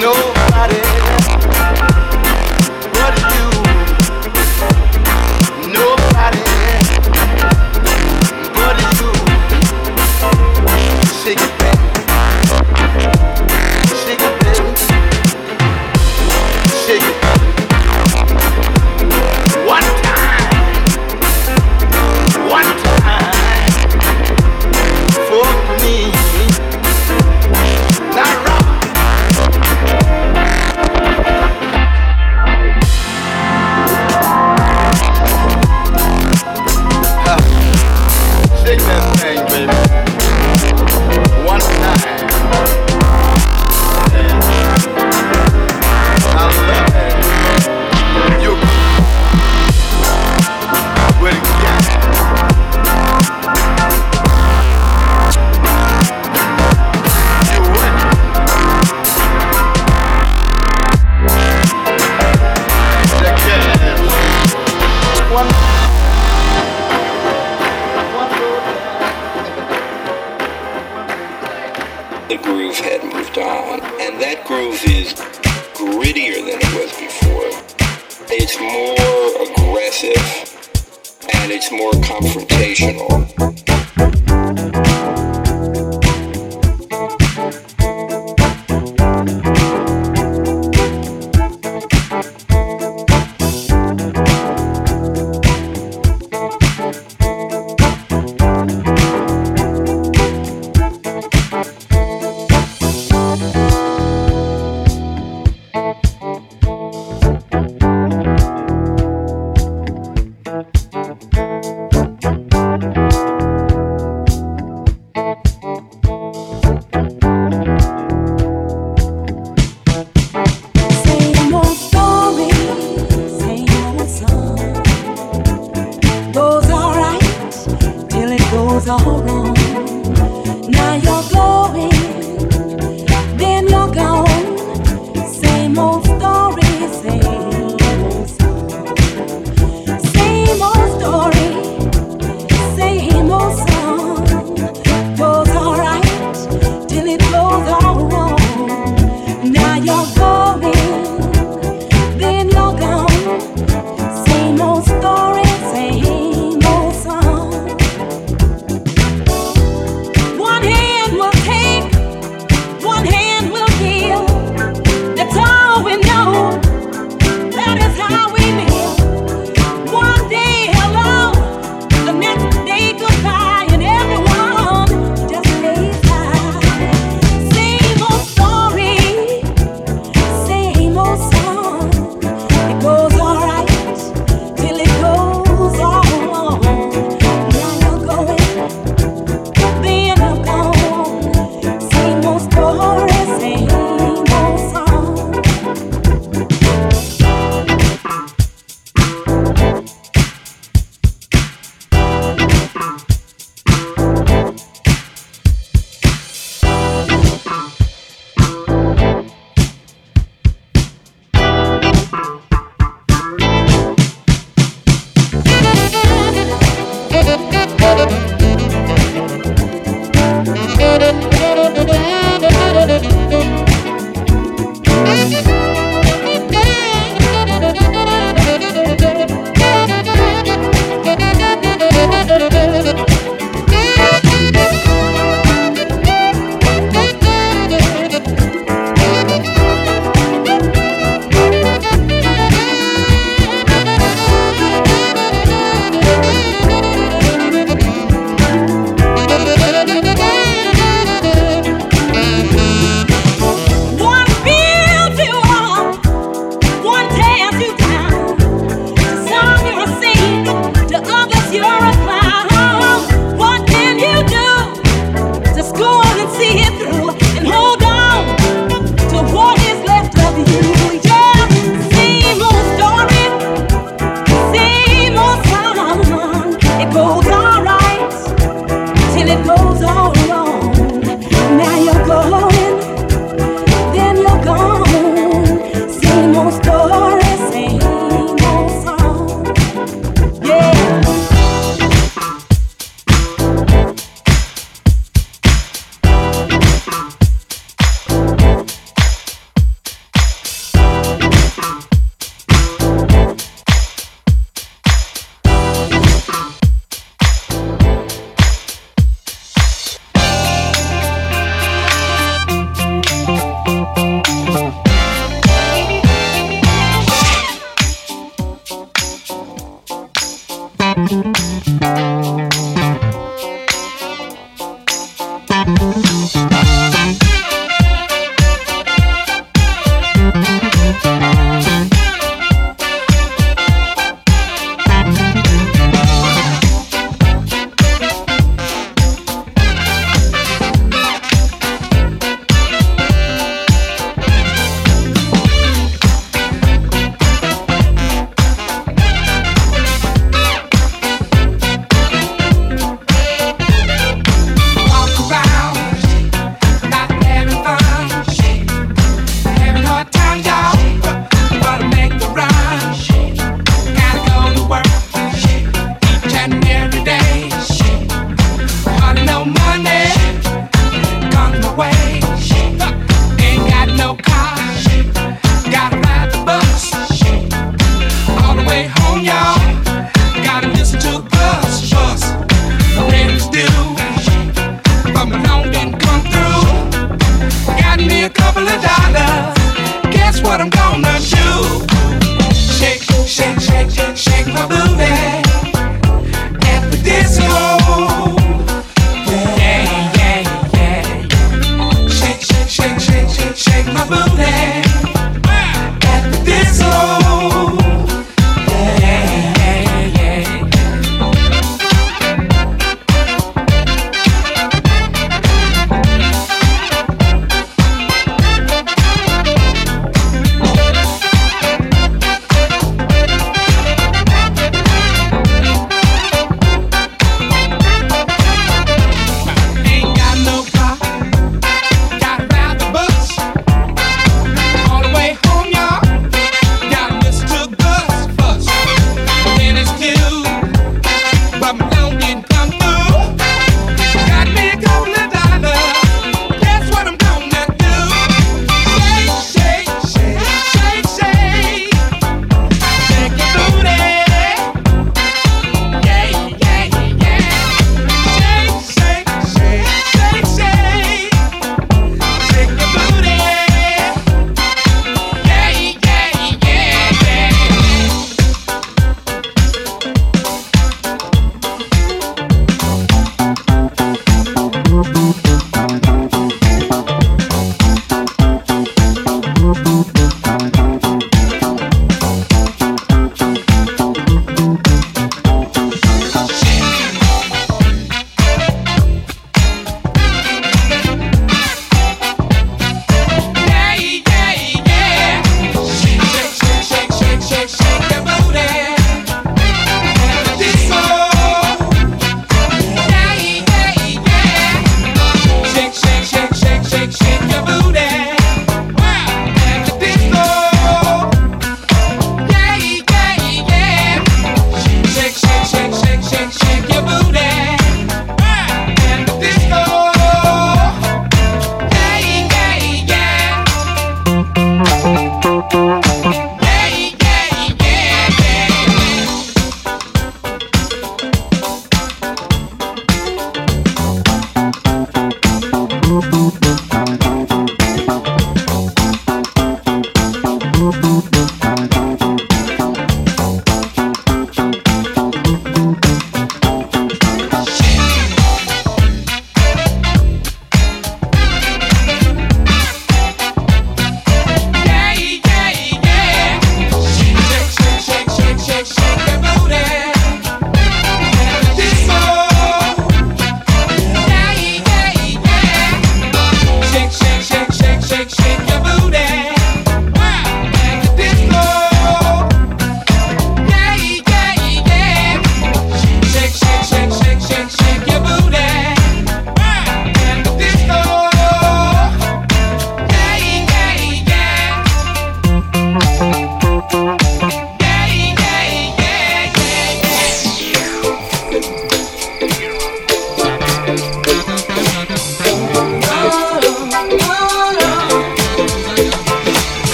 Nobody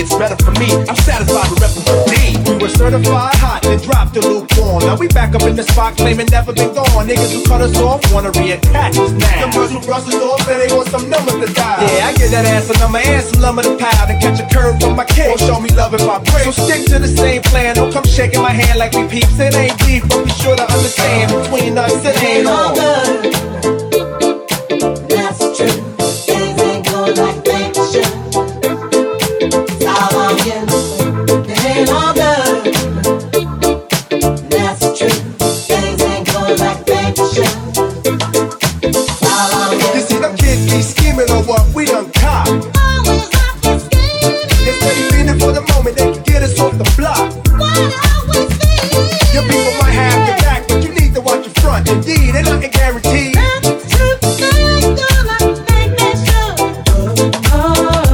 it's better for me. I'm satisfied with repping for We were certified hot, then dropped the lukewarm. Now we back up in the spot, claiming never been gone. Niggas who cut us off wanna reattach us now. The girls who brush us off and they want some number to die. Yeah, I get that ass a number and some lumber to pile. Then catch a curve from my kid. Won't show me love if I pray. So stick to the same plan. Don't come shaking my hand like we peeps. It ain't deep, but be sure to understand between us it ain't all good. Your people might have back, but you need to watch your front. Indeed, and I can guarantee.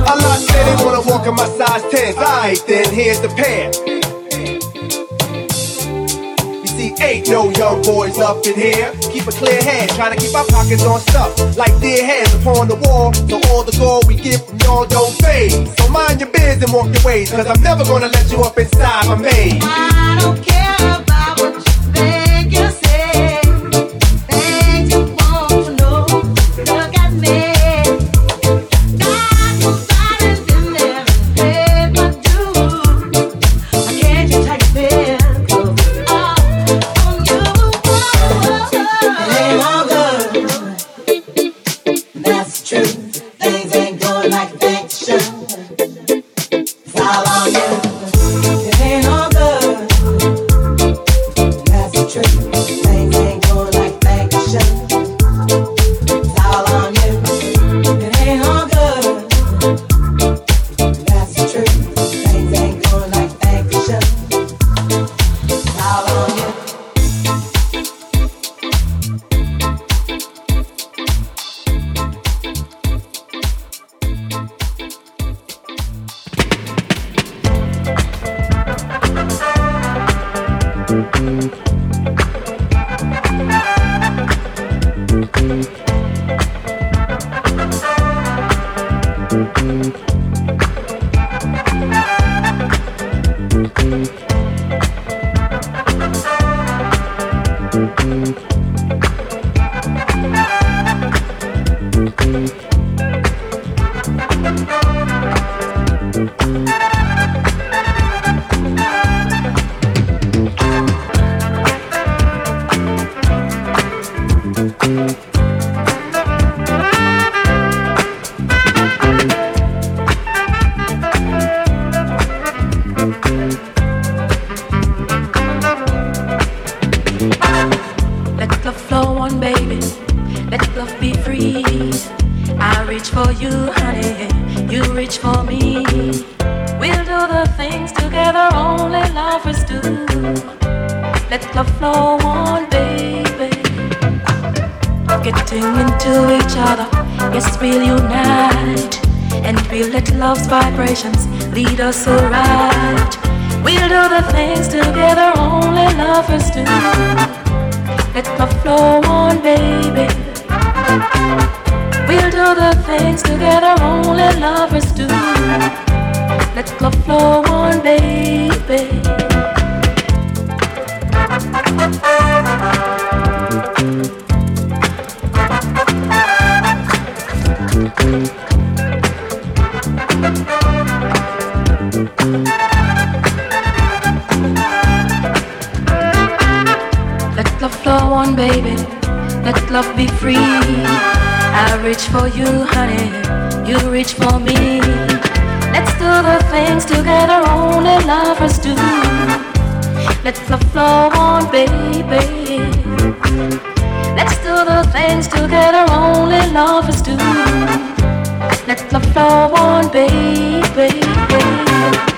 I lost my size Alright, then here's the ain't no young boys up in here. Keep a clear head, trying to keep our pockets on stuff. Like dead heads upon the wall, so all the gold we give all your face. So mind your biz and walk your ways, cause I'm never gonna let you up inside my maze. I don't care. love be free. I reach for you, honey. You reach for me. Let's do the things together only lovers do. Let love flow on, baby. Let's do the things together only lovers do. Let love flow on, baby.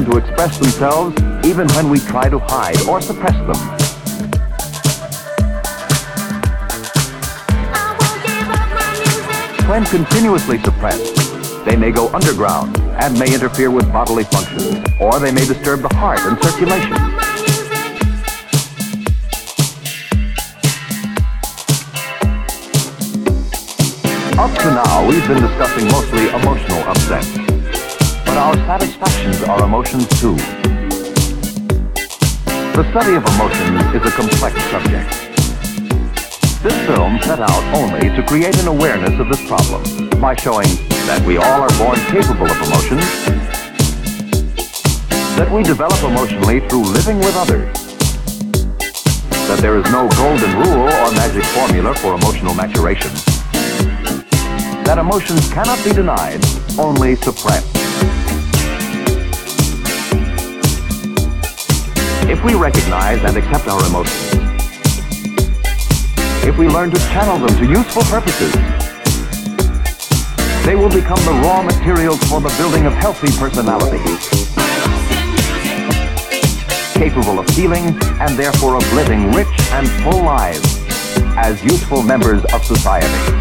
To express themselves even when we try to hide or suppress them. When continuously suppressed, they may go underground and may interfere with bodily functions, or they may disturb the heart and circulation. Up to now, we've been discussing mostly emotional upset. Our satisfactions are emotions too. The study of emotions is a complex subject. This film set out only to create an awareness of this problem by showing that we all are born capable of emotions, that we develop emotionally through living with others, that there is no golden rule or magic formula for emotional maturation, that emotions cannot be denied, only suppressed. If we recognize and accept our emotions, if we learn to channel them to useful purposes, they will become the raw materials for the building of healthy personalities, capable of feeling and therefore of living rich and full lives as useful members of society.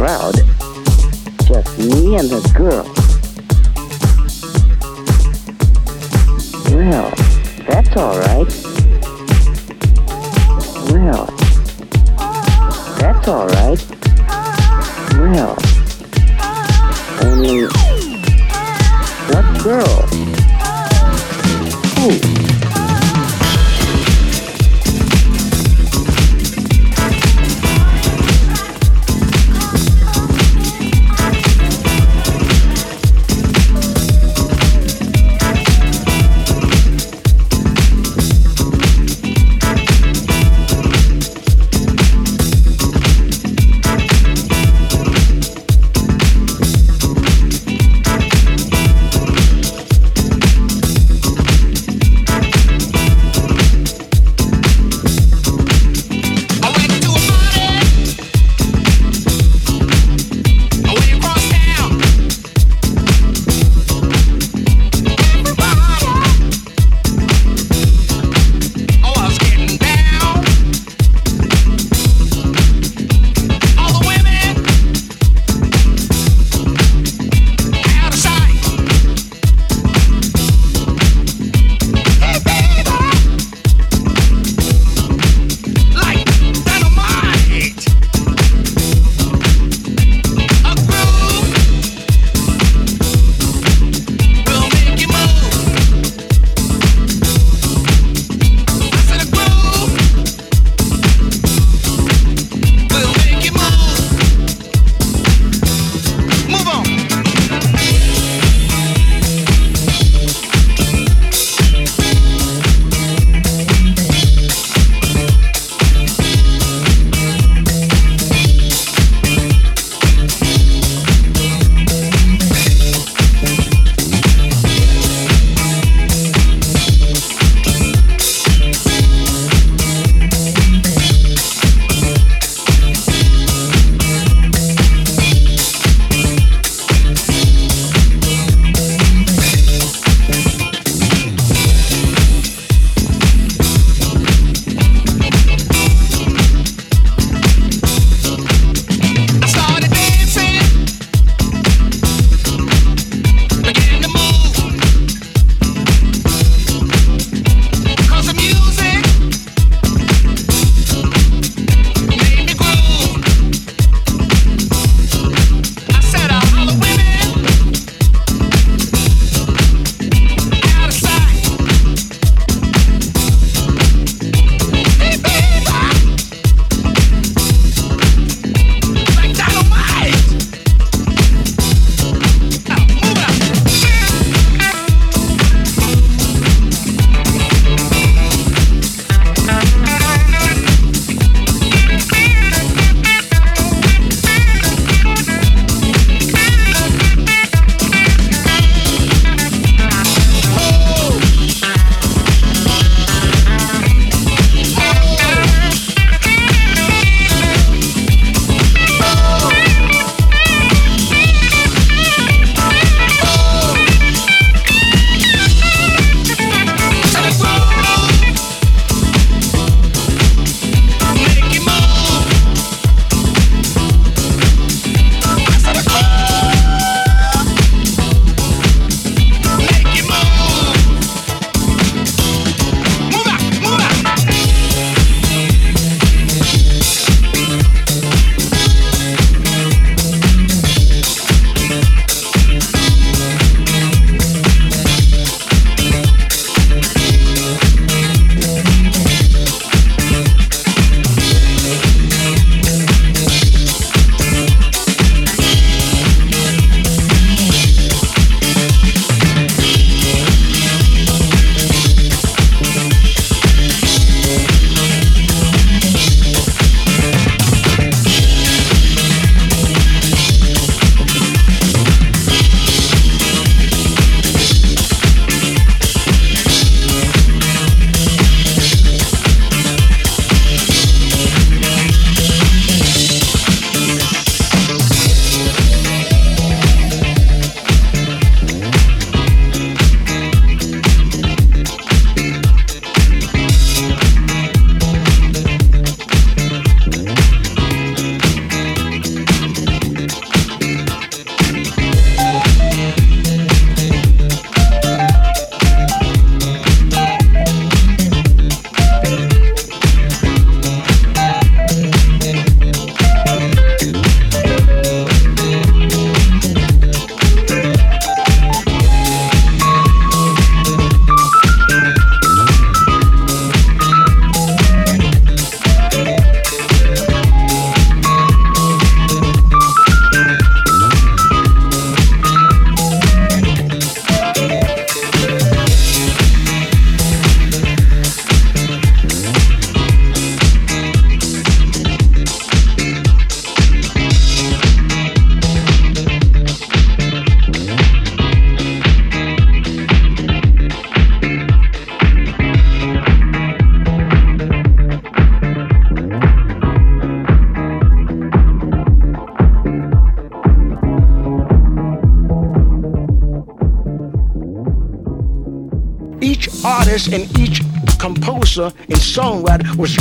crowd. Just me and the girl. Well, that's alright. Well, that's alright. Well, only, what girl?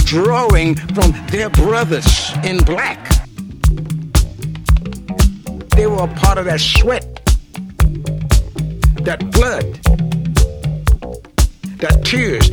drawing from their brothers in black. They were a part of that sweat, that blood, that tears,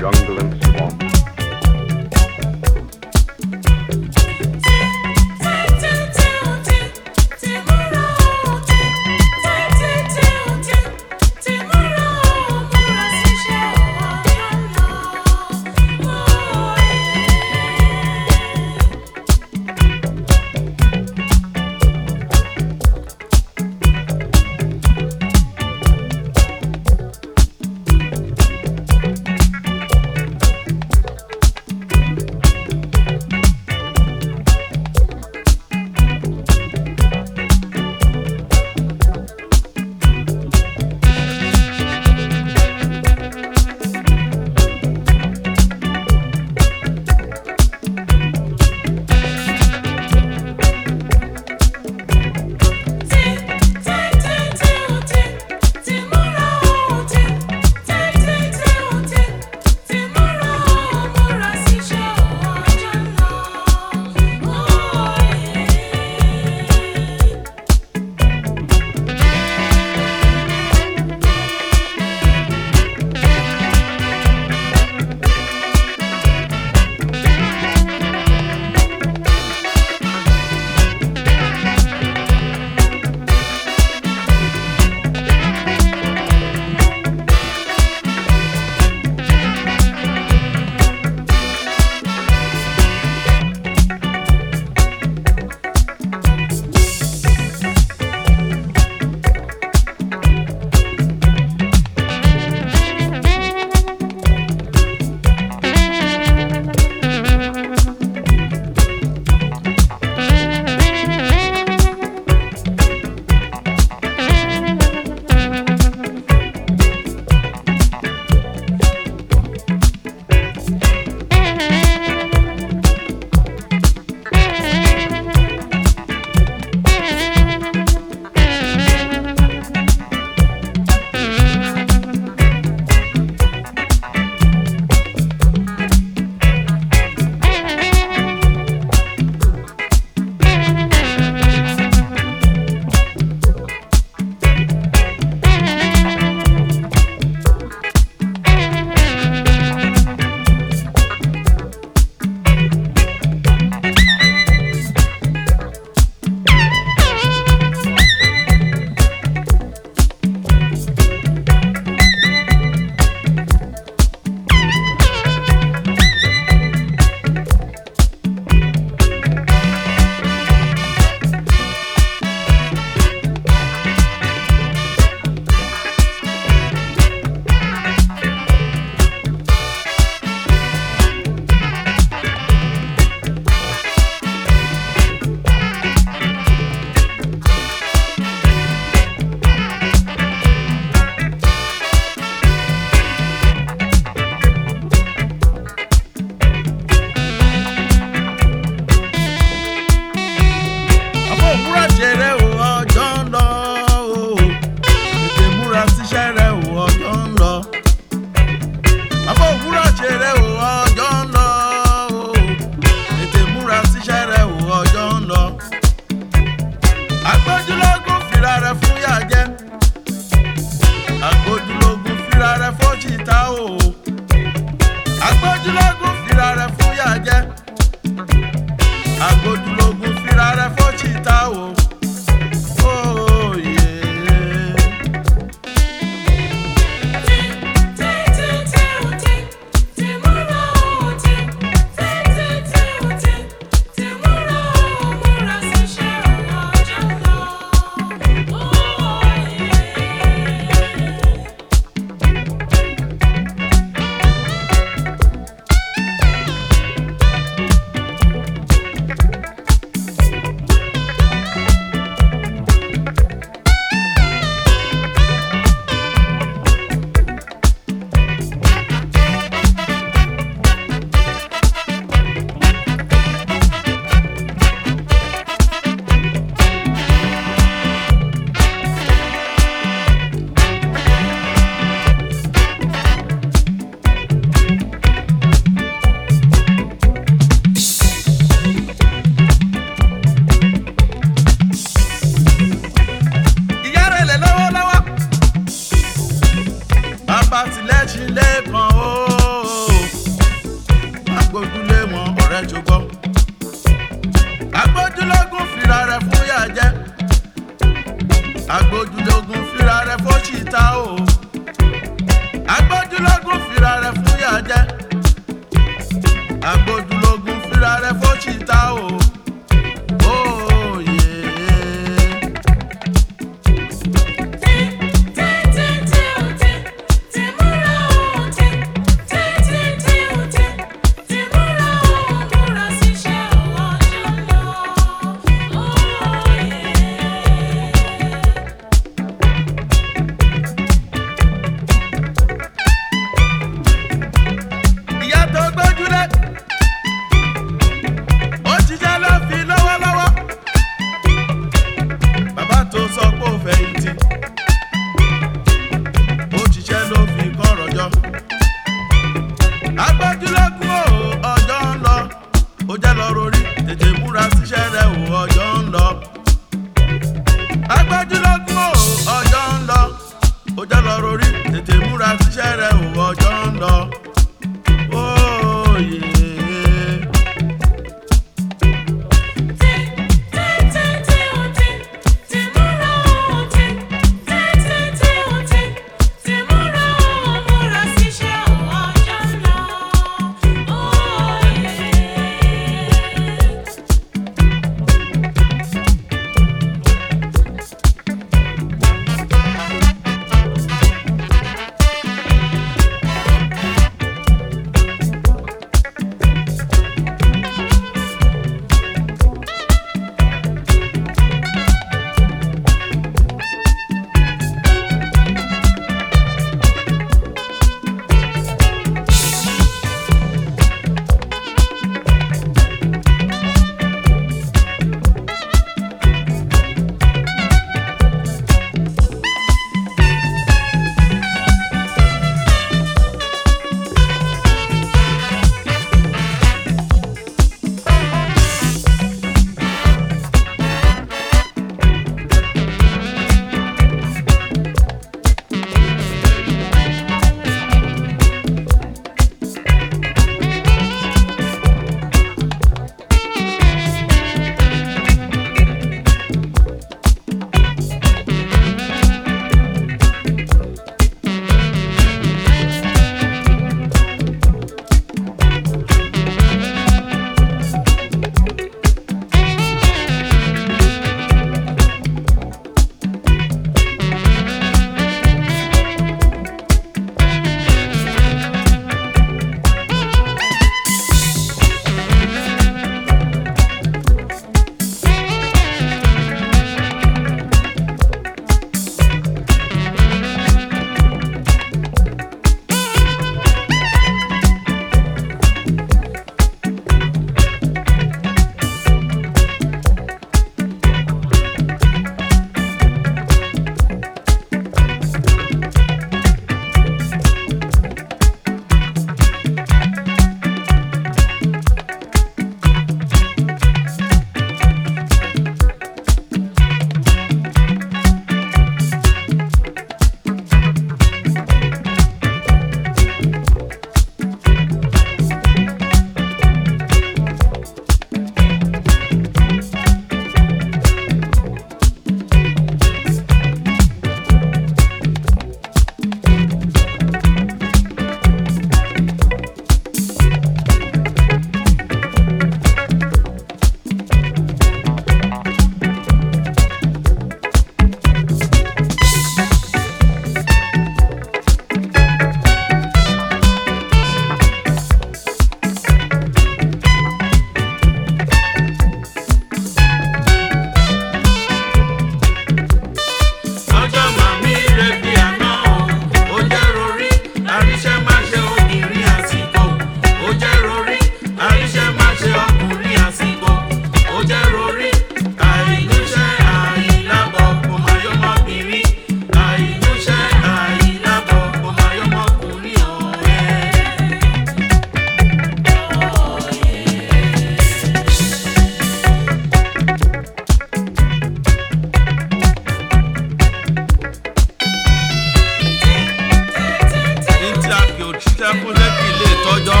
ṣiṣẹ́ fún jẹ́ kí ilé ìtọ́jọ́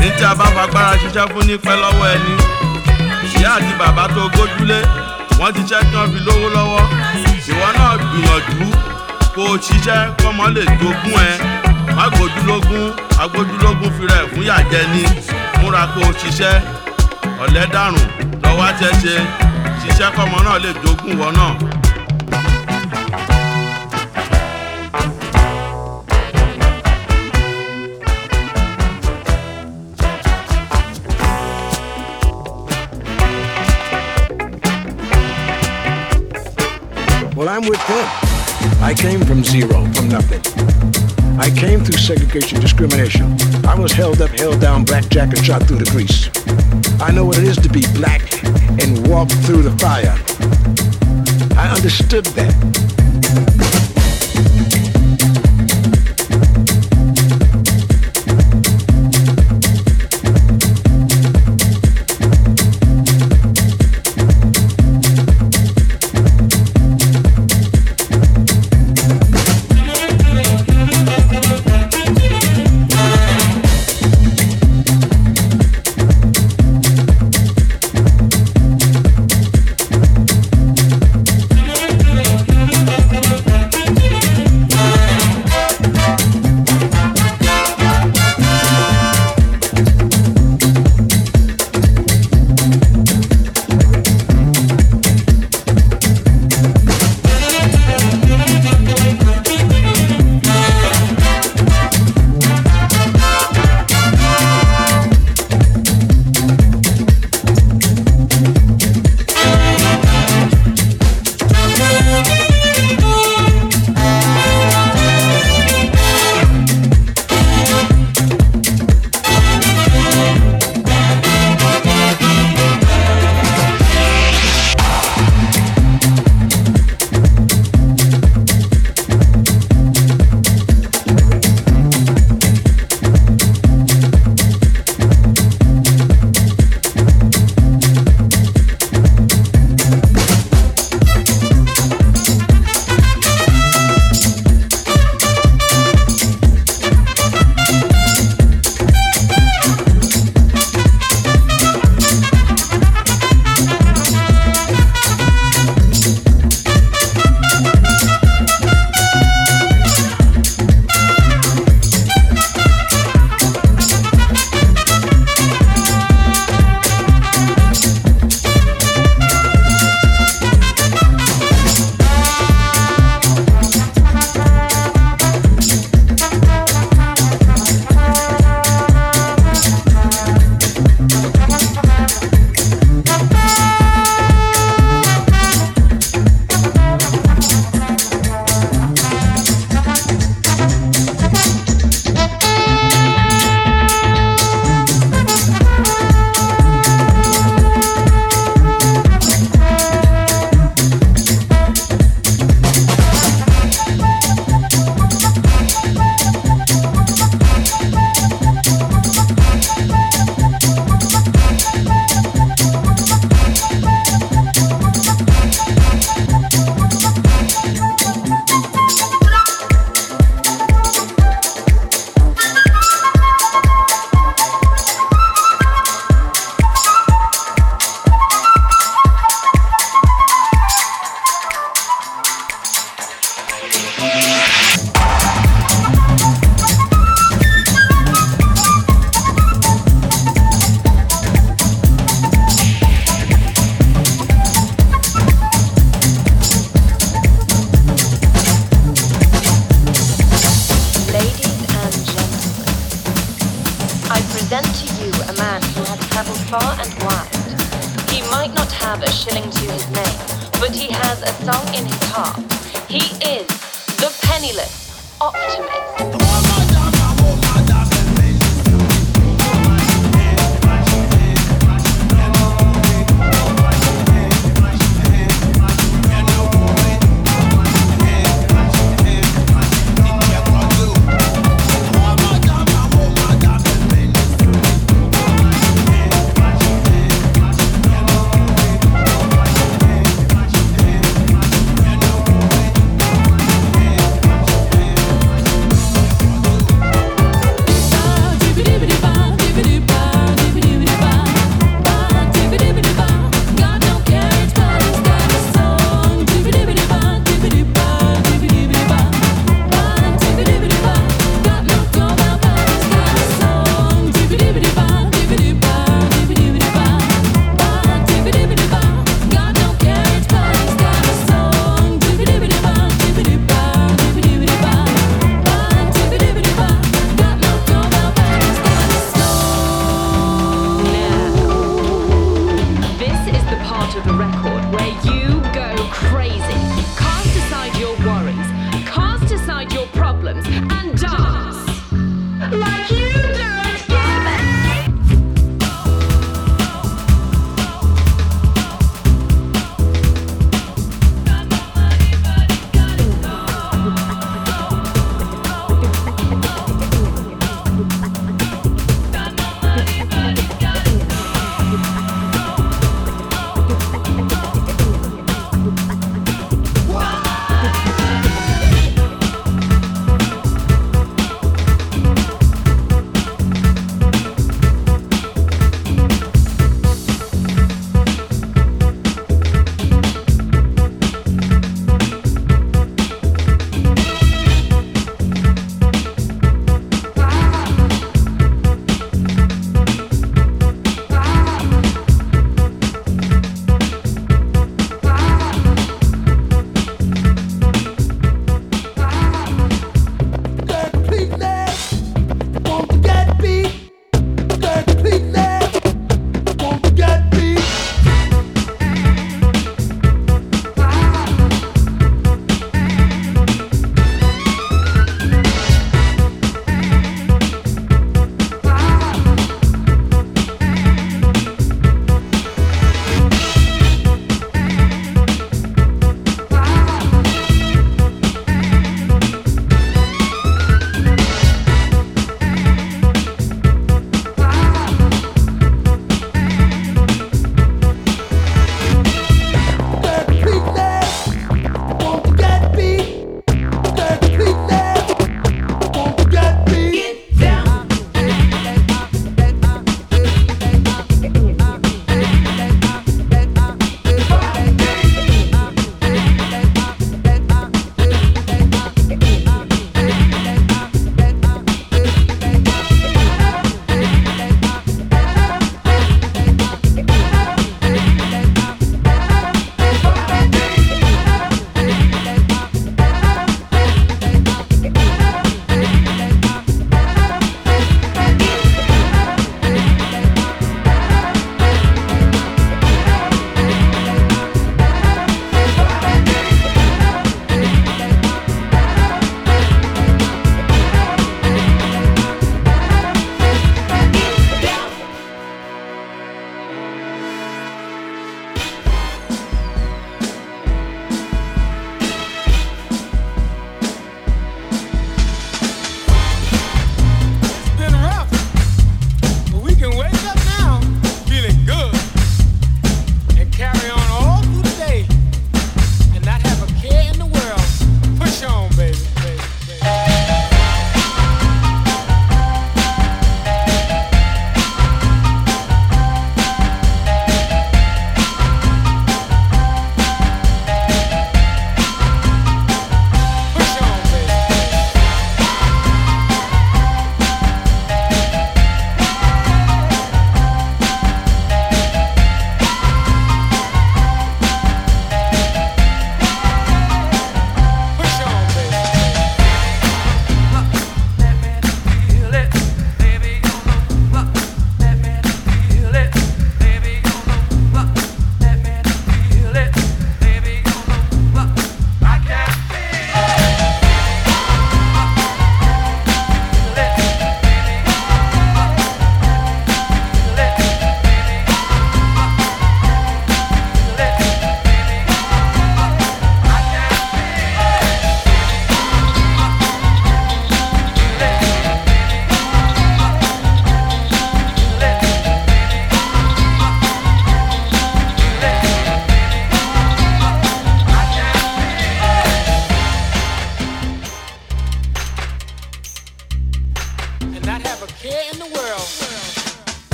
ní tí a bá fagbára ṣiṣẹ́ fún ní pẹ́ lọ́wọ́ ẹni. Ìyá àti bàbá tó gójúlé wọ́n ti ṣẹ́ kí wọ́n fi lówó lọ́wọ́. Ìwọ náà gbìyànjú kó o ṣiṣẹ́ kọ́mọ lè jogún ẹ. Má gbójúlógún agbójúlógún fira ẹ̀ fún yàjẹ́ ni. Múra kó o ṣiṣẹ́. Ọ̀lẹ́ dàrùn lọ́wọ́ àtẹ̀ṣe ṣiṣẹ́ kọ́mọ náà lè jogún wọ náà. Well, I'm with them. I came from zero, from nothing. I came through segregation, discrimination. I was held up, held down, blackjack, and shot through the grease. I know what it is to be black and walk through the fire. I understood that.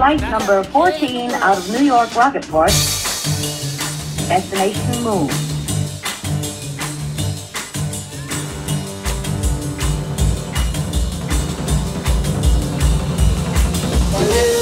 flight number 14 out of New York Rocketport, destination Moon. Yeah.